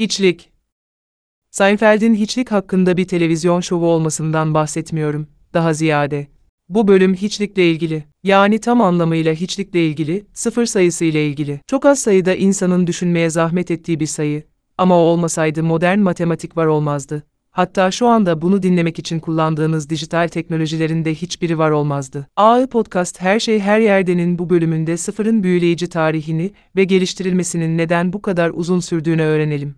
Hiçlik. Seinfeld'in hiçlik hakkında bir televizyon şovu olmasından bahsetmiyorum, daha ziyade. Bu bölüm hiçlikle ilgili. Yani tam anlamıyla hiçlikle ilgili, sıfır sayısı ile ilgili. Çok az sayıda insanın düşünmeye zahmet ettiği bir sayı. Ama o olmasaydı modern matematik var olmazdı. Hatta şu anda bunu dinlemek için kullandığınız dijital teknolojilerin de hiçbiri var olmazdı. AI Podcast Her Şey Her Yerden'in bu bölümünde sıfırın büyüleyici tarihini ve geliştirilmesinin neden bu kadar uzun sürdüğünü öğrenelim.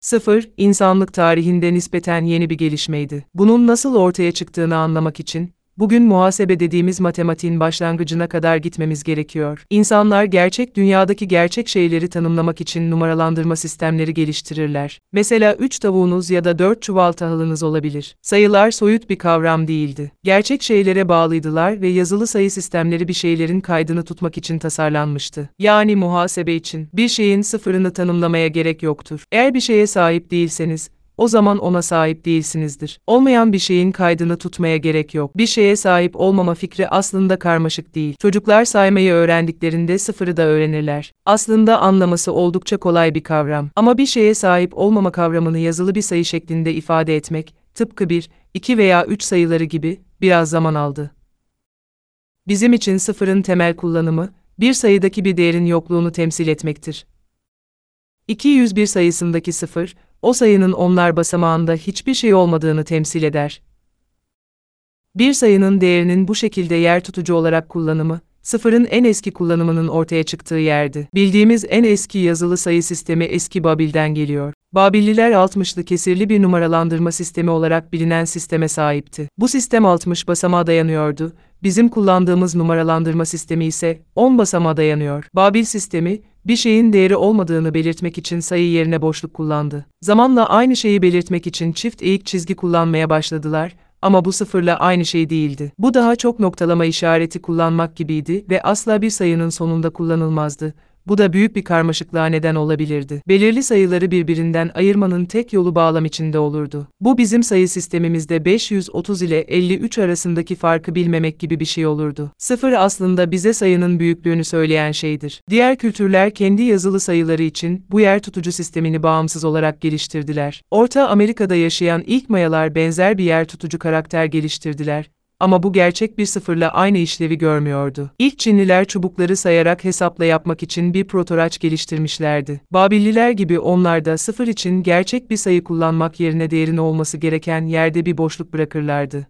Sıfır, insanlık tarihinde nispeten yeni bir gelişmeydi. Bunun nasıl ortaya çıktığını anlamak için, Bugün muhasebe dediğimiz matematiğin başlangıcına kadar gitmemiz gerekiyor. İnsanlar gerçek dünyadaki gerçek şeyleri tanımlamak için numaralandırma sistemleri geliştirirler. Mesela 3 tavuğunuz ya da 4 çuval tahılınız olabilir. Sayılar soyut bir kavram değildi. Gerçek şeylere bağlıydılar ve yazılı sayı sistemleri bir şeylerin kaydını tutmak için tasarlanmıştı. Yani muhasebe için bir şeyin sıfırını tanımlamaya gerek yoktur. Eğer bir şeye sahip değilseniz, o zaman ona sahip değilsinizdir. Olmayan bir şeyin kaydını tutmaya gerek yok. Bir şeye sahip olmama fikri aslında karmaşık değil. Çocuklar saymayı öğrendiklerinde sıfırı da öğrenirler. Aslında anlaması oldukça kolay bir kavram. Ama bir şeye sahip olmama kavramını yazılı bir sayı şeklinde ifade etmek, tıpkı bir, iki veya üç sayıları gibi, biraz zaman aldı. Bizim için sıfırın temel kullanımı, bir sayıdaki bir değerin yokluğunu temsil etmektir. 201 sayısındaki sıfır, o sayının onlar basamağında hiçbir şey olmadığını temsil eder. Bir sayının değerinin bu şekilde yer tutucu olarak kullanımı, sıfırın en eski kullanımının ortaya çıktığı yerdi. Bildiğimiz en eski yazılı sayı sistemi eski Babil'den geliyor. Babilliler 60'lı kesirli bir numaralandırma sistemi olarak bilinen sisteme sahipti. Bu sistem 60 basamağa dayanıyordu. Bizim kullandığımız numaralandırma sistemi ise 10 basamağa dayanıyor. Babil sistemi, bir şeyin değeri olmadığını belirtmek için sayı yerine boşluk kullandı. Zamanla aynı şeyi belirtmek için çift eğik çizgi kullanmaya başladılar ama bu sıfırla aynı şey değildi. Bu daha çok noktalama işareti kullanmak gibiydi ve asla bir sayının sonunda kullanılmazdı. Bu da büyük bir karmaşıklığa neden olabilirdi. Belirli sayıları birbirinden ayırmanın tek yolu bağlam içinde olurdu. Bu bizim sayı sistemimizde 530 ile 53 arasındaki farkı bilmemek gibi bir şey olurdu. Sıfır aslında bize sayının büyüklüğünü söyleyen şeydir. Diğer kültürler kendi yazılı sayıları için bu yer tutucu sistemini bağımsız olarak geliştirdiler. Orta Amerika'da yaşayan ilk Mayalar benzer bir yer tutucu karakter geliştirdiler ama bu gerçek bir sıfırla aynı işlevi görmüyordu. İlk Çinliler çubukları sayarak hesapla yapmak için bir protoraç geliştirmişlerdi. Babilliler gibi onlar da sıfır için gerçek bir sayı kullanmak yerine değerin olması gereken yerde bir boşluk bırakırlardı.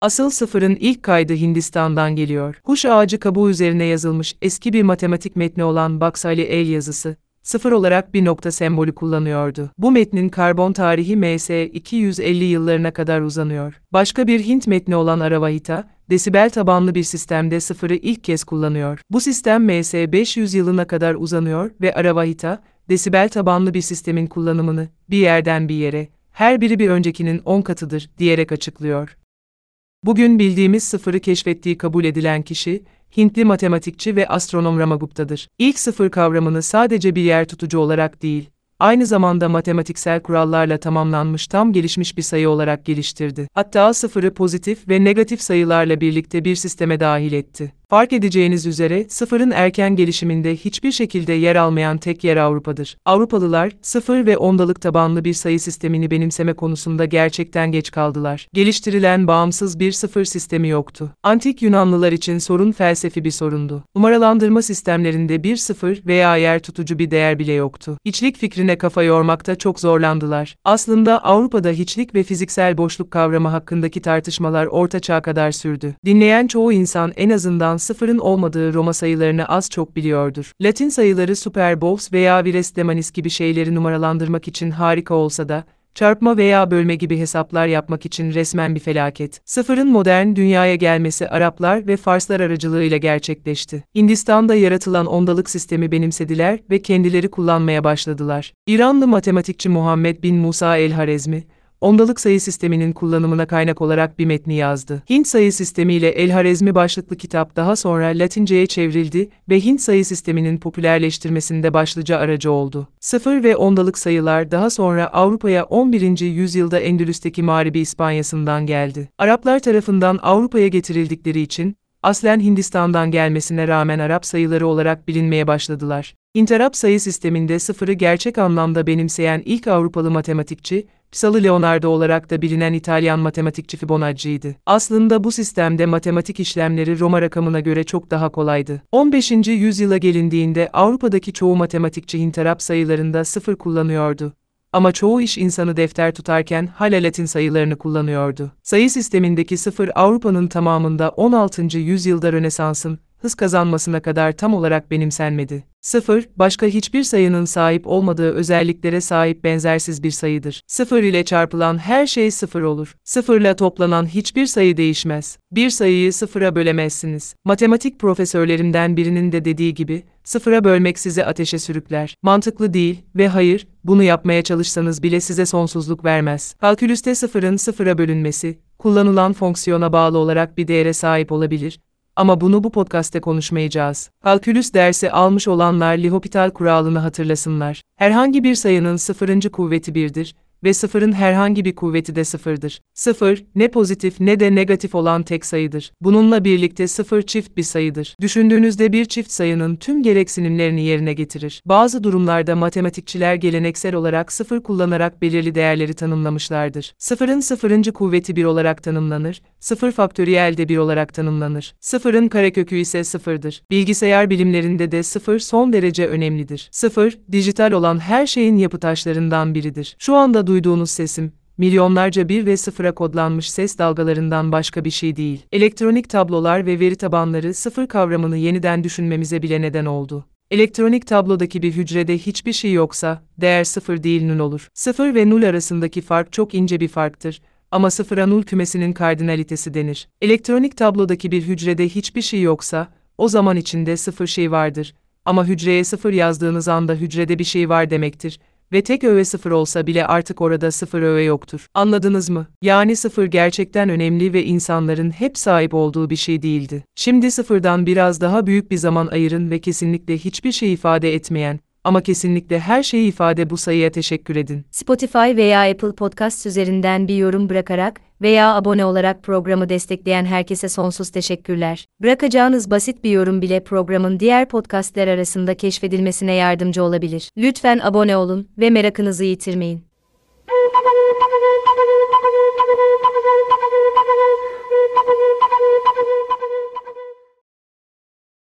Asıl sıfırın ilk kaydı Hindistan'dan geliyor. Huş ağacı kabuğu üzerine yazılmış eski bir matematik metni olan Baksali el yazısı, sıfır olarak bir nokta sembolü kullanıyordu. Bu metnin karbon tarihi MS 250 yıllarına kadar uzanıyor. Başka bir Hint metni olan Aravahita, desibel tabanlı bir sistemde sıfırı ilk kez kullanıyor. Bu sistem MS 500 yılına kadar uzanıyor ve Aravahita, desibel tabanlı bir sistemin kullanımını bir yerden bir yere, her biri bir öncekinin 10 katıdır diyerek açıklıyor. Bugün bildiğimiz sıfırı keşfettiği kabul edilen kişi, Hintli matematikçi ve astronom Ramagupta'dır. İlk sıfır kavramını sadece bir yer tutucu olarak değil, aynı zamanda matematiksel kurallarla tamamlanmış tam gelişmiş bir sayı olarak geliştirdi. Hatta sıfırı pozitif ve negatif sayılarla birlikte bir sisteme dahil etti. Fark edeceğiniz üzere sıfırın erken gelişiminde hiçbir şekilde yer almayan tek yer Avrupa'dır. Avrupalılar sıfır ve ondalık tabanlı bir sayı sistemini benimseme konusunda gerçekten geç kaldılar. Geliştirilen bağımsız bir sıfır sistemi yoktu. Antik Yunanlılar için sorun felsefi bir sorundu. Numaralandırma sistemlerinde bir sıfır veya yer tutucu bir değer bile yoktu. İçlik fikrine kafa yormakta çok zorlandılar. Aslında Avrupa'da hiçlik ve fiziksel boşluk kavramı hakkındaki tartışmalar orta çağ kadar sürdü. Dinleyen çoğu insan en azından sıfırın olmadığı Roma sayılarını az çok biliyordur. Latin sayıları Superbowls veya Vires Demanis gibi şeyleri numaralandırmak için harika olsa da, çarpma veya bölme gibi hesaplar yapmak için resmen bir felaket. Sıfırın modern dünyaya gelmesi Araplar ve Farslar aracılığıyla gerçekleşti. Hindistan'da yaratılan ondalık sistemi benimsediler ve kendileri kullanmaya başladılar. İranlı matematikçi Muhammed bin Musa el-Harezmi, ondalık sayı sisteminin kullanımına kaynak olarak bir metni yazdı. Hint sayı sistemiyle El-Harezmi başlıklı kitap daha sonra Latince'ye çevrildi ve Hint sayı sisteminin popülerleştirmesinde başlıca aracı oldu. Sıfır ve ondalık sayılar daha sonra Avrupa'ya 11. yüzyılda Endülüs'teki Mağribi İspanyası'ndan geldi. Araplar tarafından Avrupa'ya getirildikleri için, aslen Hindistan'dan gelmesine rağmen Arap sayıları olarak bilinmeye başladılar. İnterap sayı sisteminde sıfırı gerçek anlamda benimseyen ilk Avrupalı matematikçi, Psalı Leonardo olarak da bilinen İtalyan matematikçi Fibonacci'ydi. Aslında bu sistemde matematik işlemleri Roma rakamına göre çok daha kolaydı. 15. yüzyıla gelindiğinde Avrupa'daki çoğu matematikçi Hinterap sayılarında sıfır kullanıyordu. Ama çoğu iş insanı defter tutarken hala Latin sayılarını kullanıyordu. Sayı sistemindeki sıfır Avrupa'nın tamamında 16. yüzyılda Rönesans'ın hız kazanmasına kadar tam olarak benimsenmedi. Sıfır, başka hiçbir sayının sahip olmadığı özelliklere sahip benzersiz bir sayıdır. Sıfır ile çarpılan her şey sıfır olur. Sıfırla toplanan hiçbir sayı değişmez. Bir sayıyı sıfıra bölemezsiniz. Matematik profesörlerimden birinin de dediği gibi, sıfıra bölmek sizi ateşe sürükler. Mantıklı değil ve hayır, bunu yapmaya çalışsanız bile size sonsuzluk vermez. Kalkülüste sıfırın sıfıra bölünmesi, kullanılan fonksiyona bağlı olarak bir değere sahip olabilir ama bunu bu podcast'te konuşmayacağız. Kalkülüs dersi almış olanlar L'Hopital kuralını hatırlasınlar. Herhangi bir sayının sıfırıncı kuvveti birdir ve sıfırın herhangi bir kuvveti de sıfırdır. Sıfır, ne pozitif ne de negatif olan tek sayıdır. Bununla birlikte sıfır çift bir sayıdır. Düşündüğünüzde bir çift sayının tüm gereksinimlerini yerine getirir. Bazı durumlarda matematikçiler geleneksel olarak sıfır kullanarak belirli değerleri tanımlamışlardır. Sıfırın sıfırıncı kuvveti bir olarak tanımlanır, sıfır faktöriyel de bir olarak tanımlanır. Sıfırın karekökü ise sıfırdır. Bilgisayar bilimlerinde de sıfır son derece önemlidir. Sıfır, dijital olan her şeyin yapı taşlarından biridir. Şu anda duyduğunuz sesim, milyonlarca bir ve sıfıra kodlanmış ses dalgalarından başka bir şey değil. Elektronik tablolar ve veri tabanları sıfır kavramını yeniden düşünmemize bile neden oldu. Elektronik tablodaki bir hücrede hiçbir şey yoksa, değer sıfır değil nul olur. Sıfır ve nul arasındaki fark çok ince bir farktır ama sıfıra nul kümesinin kardinalitesi denir. Elektronik tablodaki bir hücrede hiçbir şey yoksa, o zaman içinde sıfır şey vardır. Ama hücreye sıfır yazdığınız anda hücrede bir şey var demektir ve tek öğe sıfır olsa bile artık orada sıfır öğe yoktur. Anladınız mı? Yani sıfır gerçekten önemli ve insanların hep sahip olduğu bir şey değildi. Şimdi sıfırdan biraz daha büyük bir zaman ayırın ve kesinlikle hiçbir şey ifade etmeyen, ama kesinlikle her şeyi ifade bu sayıya teşekkür edin. Spotify veya Apple Podcast üzerinden bir yorum bırakarak veya abone olarak programı destekleyen herkese sonsuz teşekkürler. Bırakacağınız basit bir yorum bile programın diğer podcastler arasında keşfedilmesine yardımcı olabilir. Lütfen abone olun ve merakınızı yitirmeyin.